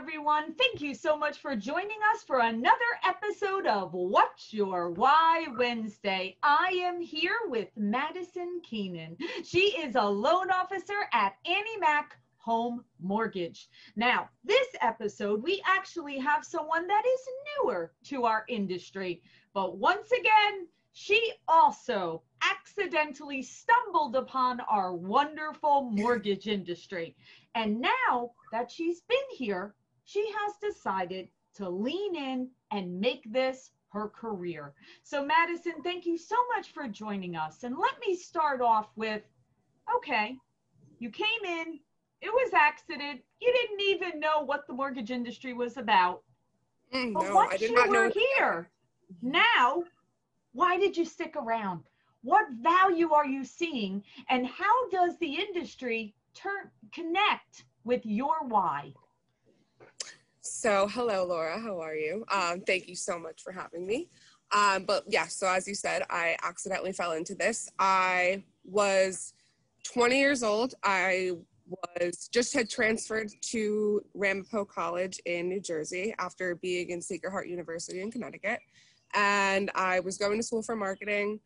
everyone. Thank you so much for joining us for another episode of What's Your Why Wednesday. I am here with Madison Keenan. She is a loan officer at Annie Mac Home Mortgage. Now, this episode, we actually have someone that is newer to our industry. But once again, she also accidentally stumbled upon our wonderful mortgage industry. And now that she's been here, she has decided to lean in and make this her career. So, Madison, thank you so much for joining us. And let me start off with okay, you came in, it was accident, you didn't even know what the mortgage industry was about. Mm, but no, once I did you not were know. here, now, why did you stick around? What value are you seeing? And how does the industry turn connect with your why? So, hello, Laura. How are you? Um, thank you so much for having me. Um, but yeah, so as you said, I accidentally fell into this. I was 20 years old. I was just had transferred to Ramapo College in New Jersey after being in Sacred Heart University in Connecticut. And I was going to school for marketing.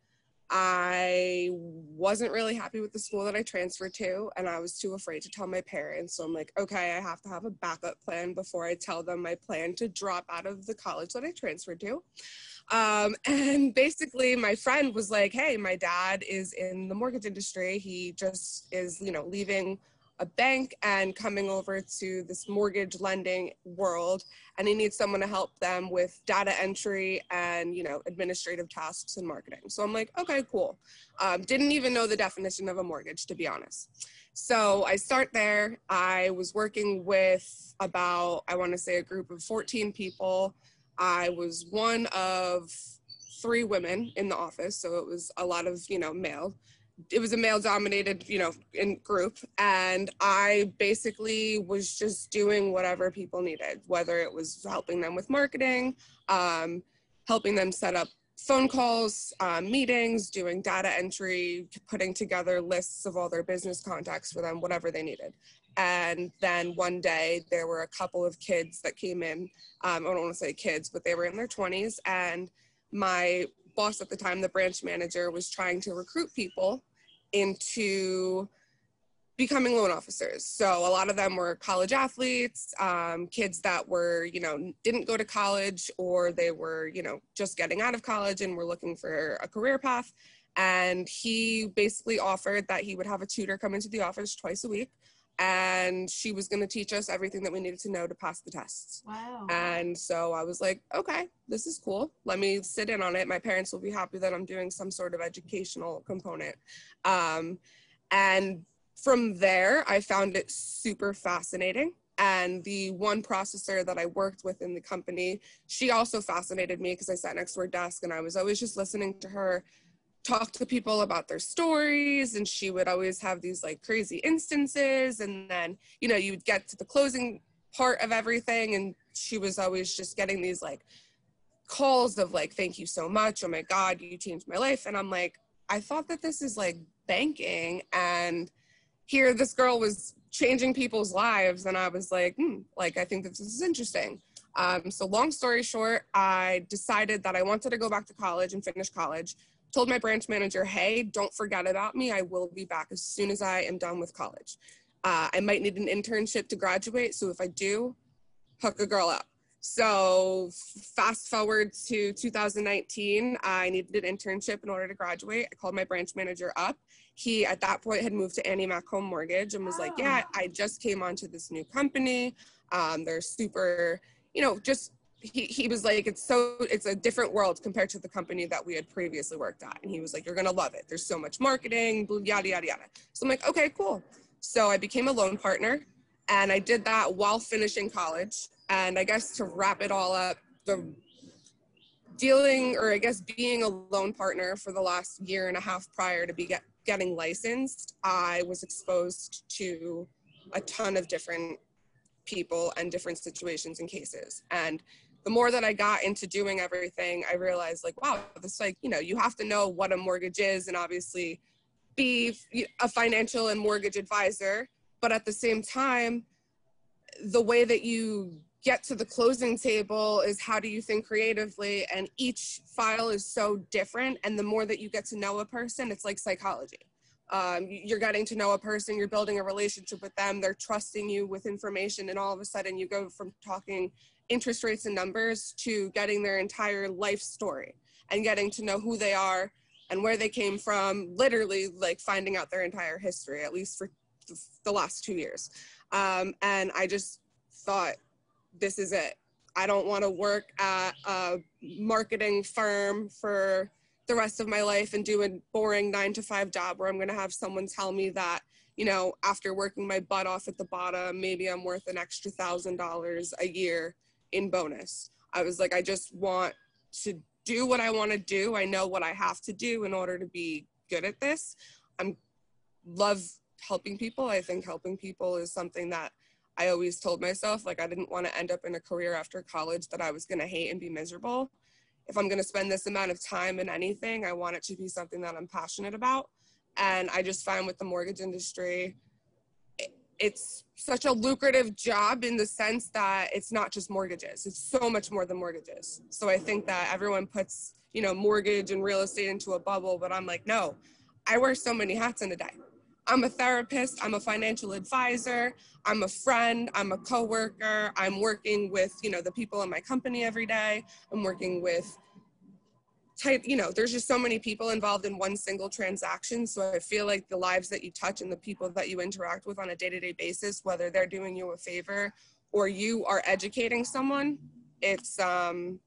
I wasn't really happy with the school that I transferred to, and I was too afraid to tell my parents. So I'm like, okay, I have to have a backup plan before I tell them my plan to drop out of the college that I transferred to. Um, and basically, my friend was like, hey, my dad is in the mortgage industry. He just is, you know, leaving a bank and coming over to this mortgage lending world and he needs someone to help them with data entry and you know administrative tasks and marketing. So i'm like okay cool. Um, didn't even know the definition of a mortgage to be honest. So i start there. I was working with about i want to say a group of 14 people. I was one of three women in the office so it was a lot of you know male it was a male dominated you know in group and i basically was just doing whatever people needed whether it was helping them with marketing um, helping them set up phone calls um, meetings doing data entry putting together lists of all their business contacts for them whatever they needed. And then one day there were a couple of kids that came in um, i don't want to say kids but they were in their 20s and my boss at the time, the branch manager, was trying to recruit people into becoming loan officers. So a lot of them were college athletes, um, kids that were, you know, didn't go to college or they were, you know, just getting out of college and were looking for a career path. And he basically offered that he would have a tutor come into the office twice a week and she was going to teach us everything that we needed to know to pass the tests. Wow. And so I was like, okay, this is cool. Let me sit in on it. My parents will be happy that I'm doing some sort of educational component. Um, and from there, I found it super fascinating. And the one processor that I worked with in the company, she also fascinated me because I sat next to her desk and I was always just listening to her talk to people about their stories and she would always have these like crazy instances and then you know you'd get to the closing part of everything and she was always just getting these like calls of like thank you so much. Oh my god you changed my life. And i'm like i thought that this is like banking and here this girl was changing people's lives. And i was like hmm, like i think that this is interesting. Um, so long story short i decided that i wanted to go back to college and finish college told my branch manager, hey, don't forget about me. I will be back as soon as I am done with college. Uh, I might need an internship to graduate. So if I do, hook a girl up. So fast forward to 2019, I needed an internship in order to graduate. I called my branch manager up. He at that point had moved to Annie Mac Home Mortgage and was like, yeah, I just came onto this new company. Um, they're super, you know, just he, he was like it's so it's a different world compared to the company that we had previously worked at. And he was like you're gonna love it. There's so much marketing yada yada yada. So i'm like okay cool. So i became a loan partner and i did that while finishing college. And i guess to wrap it all up the dealing or i guess being a loan partner for the last year and a half prior to be get, getting licensed i was exposed to a ton of different people and different situations and cases. And the more that I got into doing everything, I realized like, wow, this like, you know, you have to know what a mortgage is and obviously be a financial and mortgage advisor. But at the same time, the way that you get to the closing table is how do you think creatively? And each file is so different. And the more that you get to know a person it's like psychology. Um, you're getting to know a person you're building a relationship with them they're trusting you with information and all of a sudden you go from talking interest rates and numbers to getting their entire life story and getting to know who they are and where they came from literally like finding out their entire history at least for the last two years um, and i just thought this is it. I don't want to work at a marketing firm for the rest of my life and do a boring nine to five job where I'm going to have someone tell me that, you know, after working my butt off at the bottom, maybe I'm worth an extra thousand dollars a year in bonus. I was like, I just want to do what I want to do. I know what I have to do in order to be good at this. I'm love helping people. I think helping people is something that I always told myself like I didn't want to end up in a career after college that I was going to hate and be miserable. If I'm going to spend this amount of time in anything, I want it to be something that I'm passionate about. And I just find with the mortgage industry, it's such a lucrative job in the sense that it's not just mortgages, it's so much more than mortgages. So I think that everyone puts, you know, mortgage and real estate into a bubble, but I'm like, no, I wear so many hats in a day. I'm a therapist, I'm a financial advisor, I'm a friend, I'm a coworker, I'm working with, you know, the people in my company every day. I'm working with type, you know, there's just so many people involved in one single transaction. So I feel like the lives that you touch and the people that you interact with on a day-to-day basis, whether they're doing you a favor or you are educating someone, it's um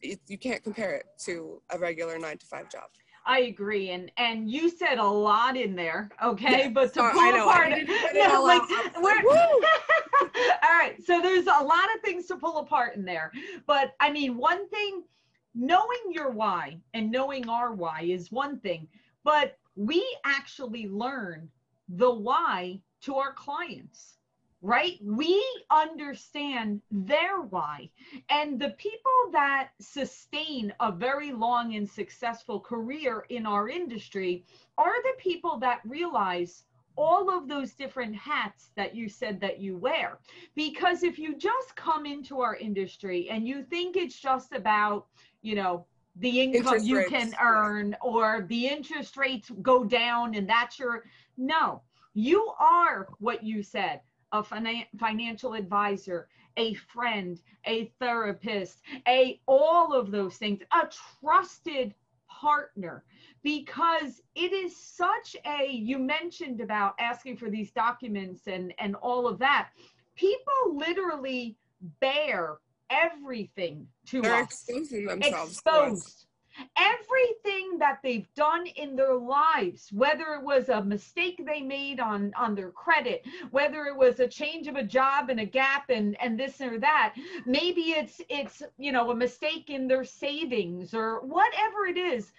it, you can't compare it to a regular 9 to 5 job. I agree, and and you said a lot in there, okay? But to pull know, apart, no, like we're all right. So there's a lot of things to pull apart in there, but I mean, one thing, knowing your why and knowing our why is one thing, but we actually learn the why to our clients right? We understand their why. And the people that sustain a very long and successful career in our industry are the people that realize all of those different hats that you said that you wear. Because if you just come into our industry and you think it's just about, you know, the income interest you rates. can earn or the interest rates go down and that's your no. You are what you said a financial advisor, a friend, a therapist, a all of those things, a trusted partner. Because it is such a you mentioned about asking for these documents and and all of that. People literally bear everything to They're us. exposing themselves exposed. Everything that they've done in their lives whether it was a mistake they made on on their credit whether it was a change of a job and a gap and and this or that maybe it's it's you know a mistake in their savings or whatever it is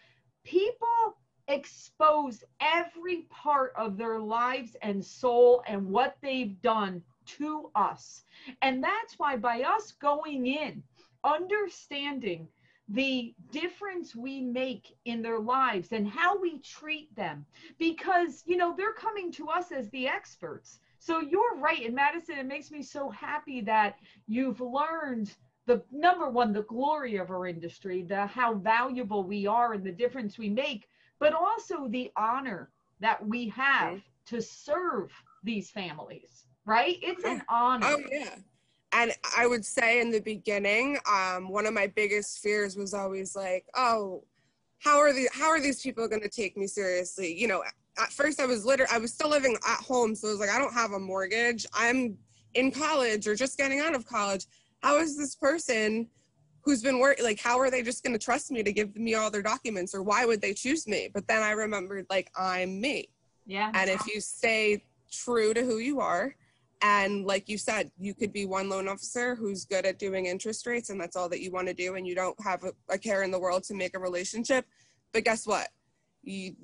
people expose every part of their lives and soul and what they've done to us. And that's why by us going in understanding the difference we make in their lives and how we treat them. Because you know they're coming to us as the experts. So you're right and madison it makes me so happy that you've learned the number one the glory of our industry the how valuable we are and the difference we make but also the honor that we have to serve these families right it's an honor oh yeah and I would say in the beginning, um, one of my biggest fears was always like, oh, how are the how are these people going to take me seriously? You know, at first I was literally I was still living at home, so I was like, I don't have a mortgage. I'm in college or just getting out of college. How is this person who's been working like how are they just going to trust me to give me all their documents or why would they choose me? But then I remembered like I'm me. Yeah. And if you stay true to who you are and like you said, you could be one loan officer who's good at doing interest rates, and that's all that you want to do, and you don't have a, a care in the world to make a relationship. But guess what? You,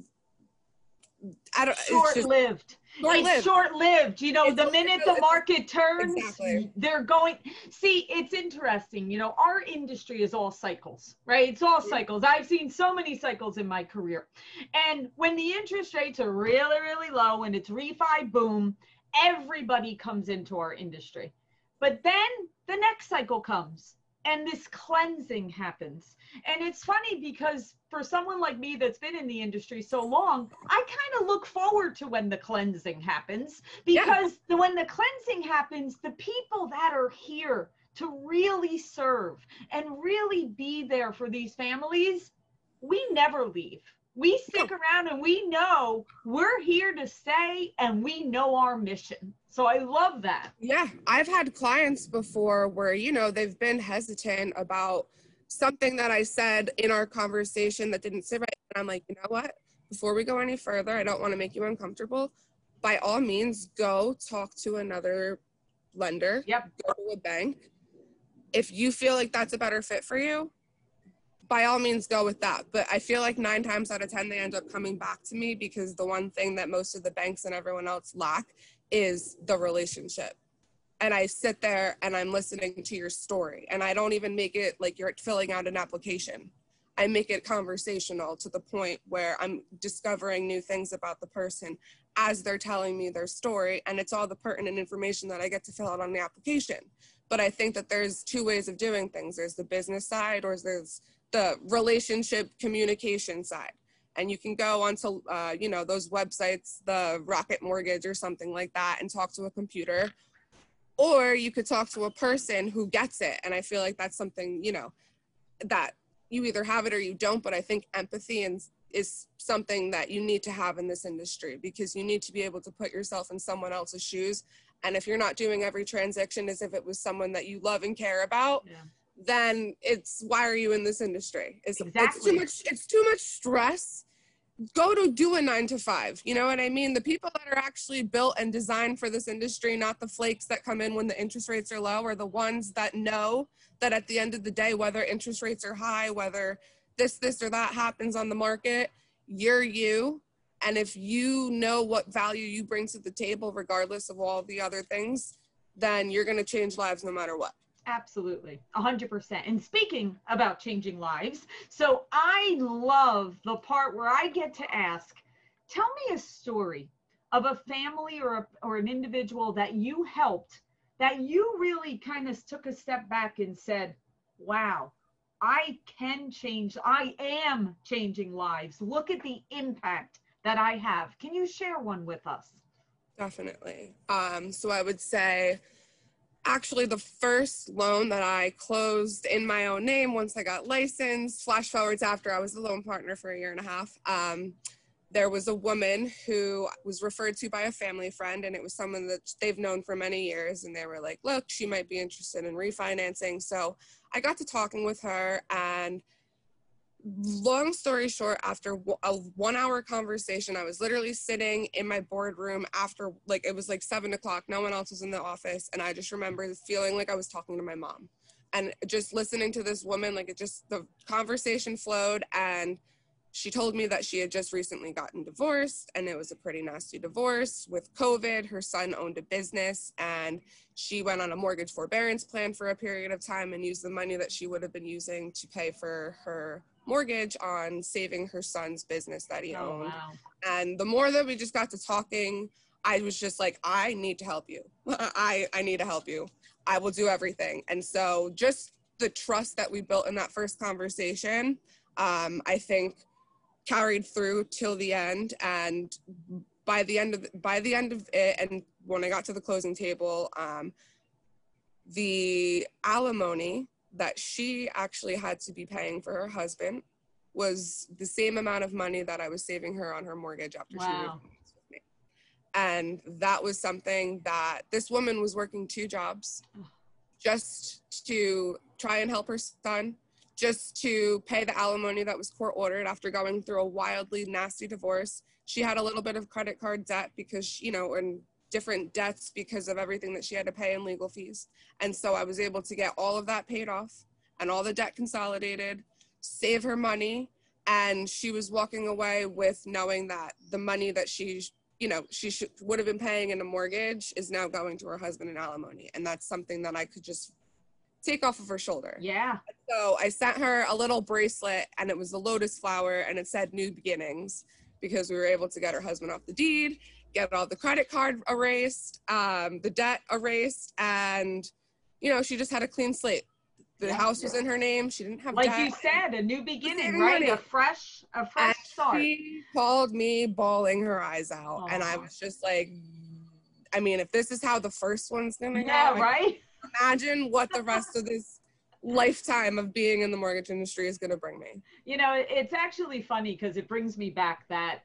I don't. Short-lived. Short-lived. It's short-lived. You know, it's the minute the market turns, exactly. they're going. See, it's interesting. You know, our industry is all cycles, right? It's all cycles. I've seen so many cycles in my career, and when the interest rates are really, really low, and it's refi boom, everybody comes into our industry But then the next cycle comes and this cleansing happens. And it's funny because for someone like me that's been in the industry so long, I kind of look forward to when the cleansing happens because yeah. when the cleansing happens, the people that are here to really serve and really be there for these families, we never leave. We stick around and we know we're here to stay and we know our mission. So I love that. Yeah, I've had clients before where, you know, they've been hesitant about something that I said in our conversation that didn't sit right. And I'm like, you know what? Before we go any further, I don't want to make you uncomfortable. By all means, go talk to another lender. Yep. Go to a bank. If you feel like that's a better fit for you, by all means go with that. But I feel like nine times out of 10, they end up coming back to me because the one thing that most of the banks and everyone else lack is the relationship and I sit there and I'm listening to your story. And I don't even make it like you're filling out an application. I make it conversational to the point where I'm discovering new things about the person as they're telling me their story. And it's all the pertinent information that I get to fill out on the application. But I think that there's two ways of doing things there's the business side, or there's the relationship communication side. And you can go onto uh, you know those websites the rocket mortgage or something like that and talk to a computer. Or you could talk to a person who gets it. And i feel like that's something you know that you either have it or you don't. But i think empathy and is something that you need to have in this industry because you need to be able to put yourself in someone else's shoes. And if you're not doing every transaction as if it was someone that you love and care about yeah. Then it's why are you in this industry it's, exactly. it's too much it's too much stress go to do a nine to five. You know what I mean? The people that are actually built and designed for this industry, not the flakes that come in when the interest rates are low, are the ones that know that at the end of the day, whether interest rates are high, whether this, this, or that happens on the market, you're you. And if you know what value you bring to the table, regardless of all the other things, then you're going to change lives no matter what. Absolutely, 100%. And speaking about changing lives, so I love the part where I get to ask, tell me a story of a family or, a, or an individual that you helped that you really kind of took a step back and said, wow, I can change, I am changing lives. Look at the impact that I have. Can you share one with us? Definitely. Um, so I would say, actually the first loan that I closed in my own name once I got licensed. Flash forwards after I was the loan partner for a year and a half. Um, there was a woman who was referred to by a family friend, and it was someone that they've known for many years. And they were like, Look, she might be interested in refinancing. So I got to talking with her, and long story short, after a one hour conversation, I was literally sitting in my boardroom after like it was like seven o'clock. No one else was in the office. And I just remember feeling like I was talking to my mom and just listening to this woman, like it just the conversation flowed. And she told me that she had just recently gotten divorced and it was a pretty nasty divorce with COVID. Her son owned a business and she went on a mortgage forbearance plan for a period of time and used the money that she would have been using to pay for her mortgage on saving her son's business that he oh, owned. Wow. And the more that we just got to talking, I was just like, I need to help you. I, I need to help you. I will do everything. And so just the trust that we built in that first conversation, um, I think carried through till the end. And by the end of by the end of it, and when I got to the closing table, um, the alimony that she actually had to be paying for her husband was the same amount of money that I was saving her on her mortgage after wow. she moved with me. And that was something that this woman was working two jobs just to try and help her son, just to pay the alimony that was court ordered after going through a wildly nasty divorce. She had a little bit of credit card debt because, you know, and different debts because of everything that she had to pay in legal fees. And so I was able to get all of that paid off and all the debt consolidated, save her money. And she was walking away with knowing that the money that she, you know, she should, would have been paying in a mortgage is now going to her husband in alimony. And that's something that I could just take off of her shoulder. Yeah. So I sent her a little bracelet and it was a lotus flower and it said new beginnings because we were able to get her husband off the deed get all the credit card erased, um, the debt erased, and you know, she just had a clean slate. The Yeah. house was in her name. She didn't have Like debt. you said, a new beginning, right? A fresh, a fresh And start. She called me bawling her eyes out. And I was just like, I mean, if this is how the first one's gonna Yeah, go, I right. imagine what the rest of this lifetime of being in the mortgage industry is gonna bring me. You know, it's actually funny because it brings me back that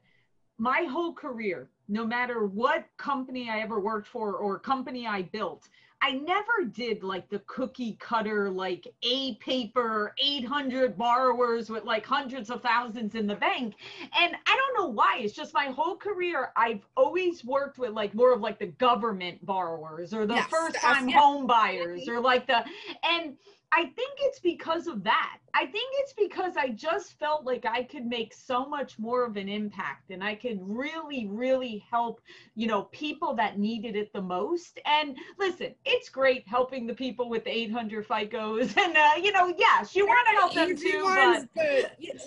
my whole career, no matter what company I ever worked for or company I built, I never did like the cookie cutter, like A paper, 800 borrowers with like hundreds of thousands in the bank. And I don't know why. It's just my whole career, I've always worked with like more of like the government borrowers or the Yes, first time FDIC. home buyers or like the, and I think it's because of that. I think it's because I just felt like I could make so much more of an impact and I could really, really help, you know, people that needed it the most. And listen, it's great helping the people with the 800 FICOs. And, uh, you know, yes, you want to help them too, ones, but but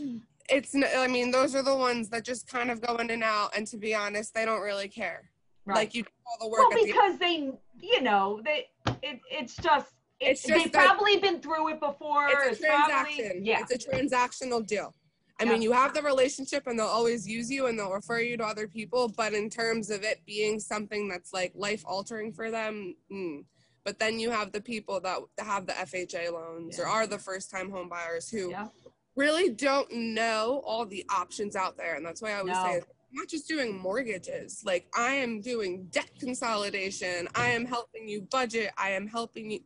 it's I mean, those are the ones that just kind of go in and out. And to be honest, they don't really care. right. Like you do all the work well, at the because they, you know, they, it, it's just, It's just they've probably been through it before. it's a probably- transaction. yeah. It's a transactional deal. I Yeah. mean, you have the relationship and they'll always use you and they'll refer you to other people. But in terms of it being something that's like life altering for them, mm. but then you have the people that have the FHA loans or are the first time home buyers who Yeah. really don't know all the options out there. And that's why I always No. say, I'm not just doing mortgages. Like I am doing debt consolidation. I am helping you budget. I am helping you.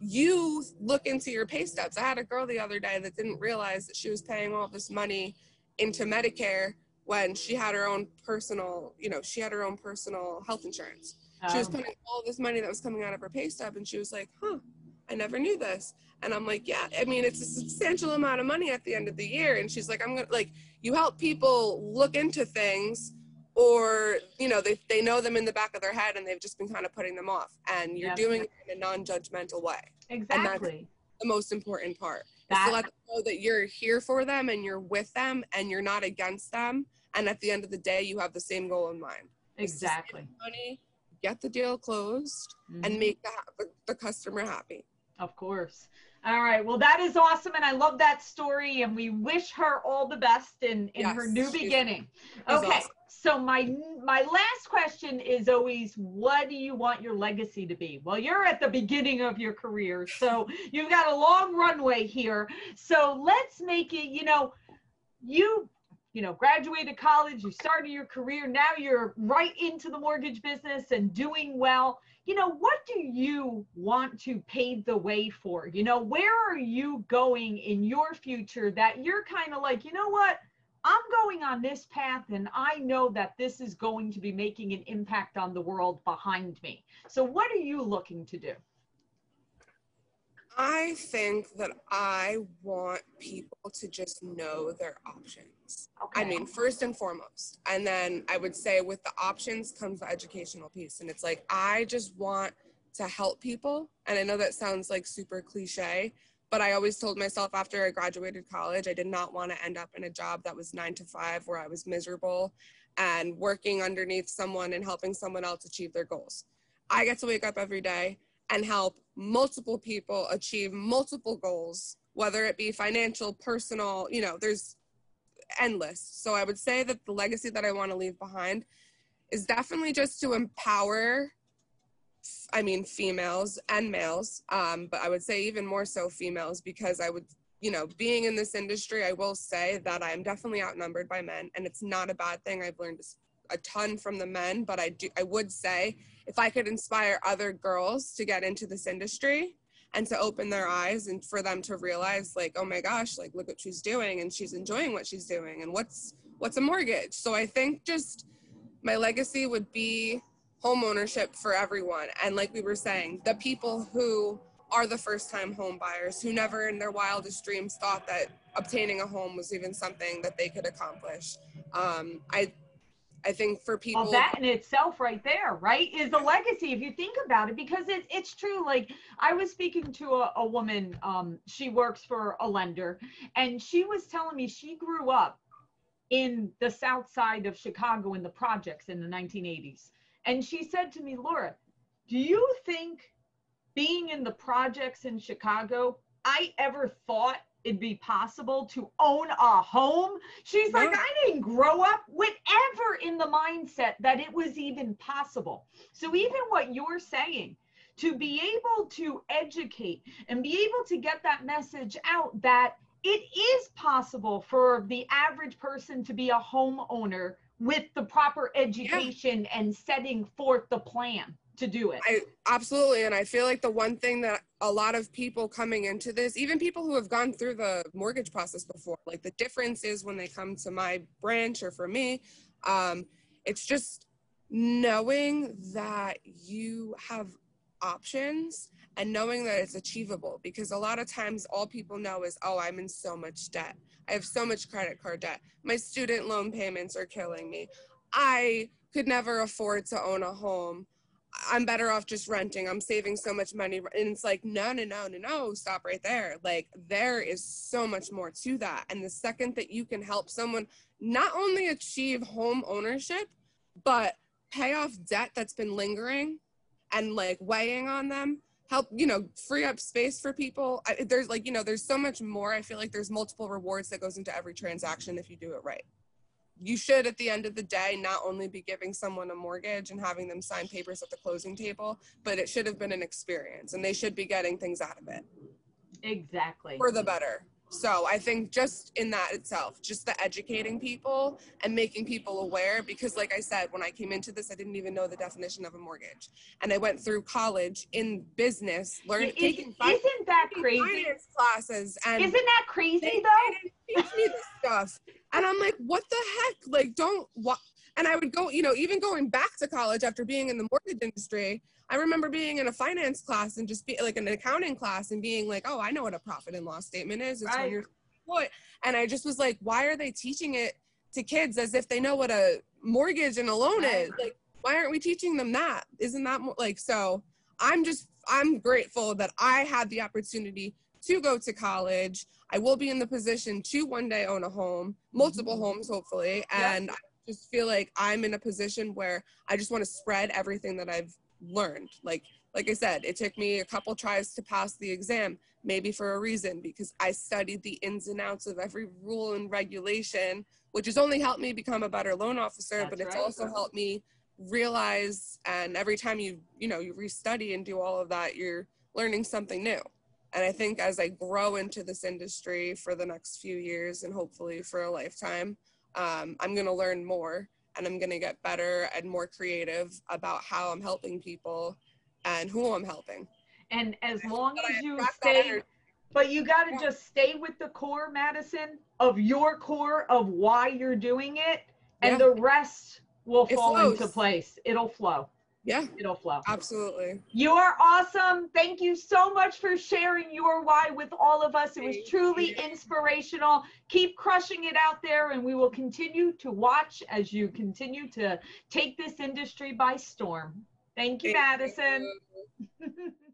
You look into your pay stubs. I had a girl the other day that didn't realize that she was paying all this money into Medicare when she had her own personal, you know, she had her own personal health insurance. She was Um, putting all this money that was coming out of her pay stub, and she was like, "Huh, I never knew this." And I'm like, "Yeah, I mean, it's a substantial amount of money at the end of the year." And she's like, "I'm gonna like you help people look into things, or you know, they they know them in the back of their head, and they've just been kind of putting them off, and you're Yep. doing it in a non-judgmental way. exactly. The most important part is That- to let them know that you're here for them and you're with them, and you're not against them. And at the end of the day, you have the same goal in mind: Exactly. money, get the deal closed, Mhm. and make the, the customer happy. Of course. All right. Well, that is awesome. And I love that story. And we wish her all the best in, in her new beginning. Okay. awesome. So my my last question is always what do you want your legacy to be? Well, you're at the beginning of your career. So you've got a long runway here. So let's make it, you know, you you know, graduated college, you started your career, now you're right into the mortgage business and doing well you know, what do you want to pave the way for? You know, where are you going in your future that you're kind of like, you know what? I'm going on this path and I know that this is going to be making an impact on the world behind me. So, what are you looking to do? I think that I want people to just know their options. Okay. I mean, first and foremost. And then I would say with the options comes the educational piece. And it's like, I just want to help people. And I know that sounds like super cliche, but I always told myself after I graduated college, I did not want to end up in a job that was nine to five where I was miserable and working underneath someone and helping someone else achieve their goals. I get to wake up every day and help multiple people achieve multiple goals, whether it be financial, personal, you know, there's endless. So I would say that the legacy that I want to leave behind is definitely just to empower I mean females and males, um, but I would say even more so females because I would, you know, being in this industry, I will say that I'm definitely outnumbered by men, and it's not a bad thing. I've learned a ton from the men, but I do, I would say if I could inspire other girls to get into this industry and to open their eyes and for them to realize like oh my gosh like look what she's doing and she's enjoying what she's doing and what's what's a mortgage? So i think just my legacy would be home ownership for everyone. And like we were saying the people who are the first time home buyers who never in their wildest dreams thought that obtaining a home was even something that they could accomplish. Um, i i think for people Well, that in itself, right there, right, is a legacy if you think about it, because it's it's true. Like I was speaking to a, a woman, um, she works for a lender, and she was telling me she grew up in the south side of Chicago in the projects in the 1980s, and she said to me, Laura, do you think being in the projects in Chicago, I ever thought it'd be possible to own a home. She's like, I didn't grow up with ever in the mindset that it was even possible. So, even what you're saying, to be able to educate and be able to get that message out that it is possible for the average person to be a homeowner with the proper education and setting forth the plan to do it. I absolutely, and I feel like the one thing that a lot of people coming into this, even people who have gone through the mortgage process before, like the difference is when they come to my branch or for me, um, it's just knowing that you have options and knowing that it's achievable. Because a lot of times, all people know is, oh, I'm in so much debt. I have so much credit card debt. My student loan payments are killing me. I could never afford to own a home. I'm better off just renting. I'm saving so much money. And it's like, no, no, no, no, no, stop right there. Like, there is so much more to that. And the second that you can help someone not only achieve home ownership, but pay off debt that's been lingering and like weighing on them, help, you know, free up space for people. I, there's like, you know, there's so much more. I feel like there's multiple rewards that goes into every transaction if you do it right you should at the end of the day not only be giving someone a mortgage and having them sign papers at the closing table but it should have been an experience and they should be getting things out of it Exactly. for the better so i think just in that itself just the educating people and making people aware because like i said when i came into this i didn't even know the definition of a mortgage and i went through college in business learning is, taking isn't that crazy? finance classes and Isn't that crazy they, though? they didn't teach me this stuff. And I'm like, what the heck? Like, don't what? And I would go, you know, even going back to college after being in the mortgage industry, I remember being in a finance class and just be like an accounting class and being like, oh, I know what a profit and loss statement is. It's Right. when you're employed. And I just was like, why are they teaching it to kids as if they know what a mortgage and a loan Right. is? Like, why aren't we teaching them that? Isn't that more like so? I'm just I'm grateful that I had the opportunity to go to college. I will be in the position to one day own a home, multiple Mhm. homes hopefully, Yeah. and I just feel like I'm in a position where I just want to spread everything that I've learned. Like like I said, it took me a couple tries to pass the exam, maybe for a reason because I studied the ins and outs of every rule and regulation, which has only helped me become a better loan officer, That's but it's right. also helped me realize and every time you you know you restudy and do all of that you're learning something new and i think as i grow into this industry for the next few years and hopefully for a lifetime um, i'm going to learn more and i'm going to get better and more creative about how i'm helping people and who i'm helping And as long But as you stay, but you got to Yeah. just stay with the core, Madison, of your core of why you're doing it, and Yeah. the rest will It fall into place. It'll flow. Yeah It'll flow. absolutely You are awesome. Thank you so much for sharing your why with all of us. It was truly you. inspirational. Keep crushing it out there, and we will continue to watch as you continue to take this industry by storm. Thank you, Thank Madison. you.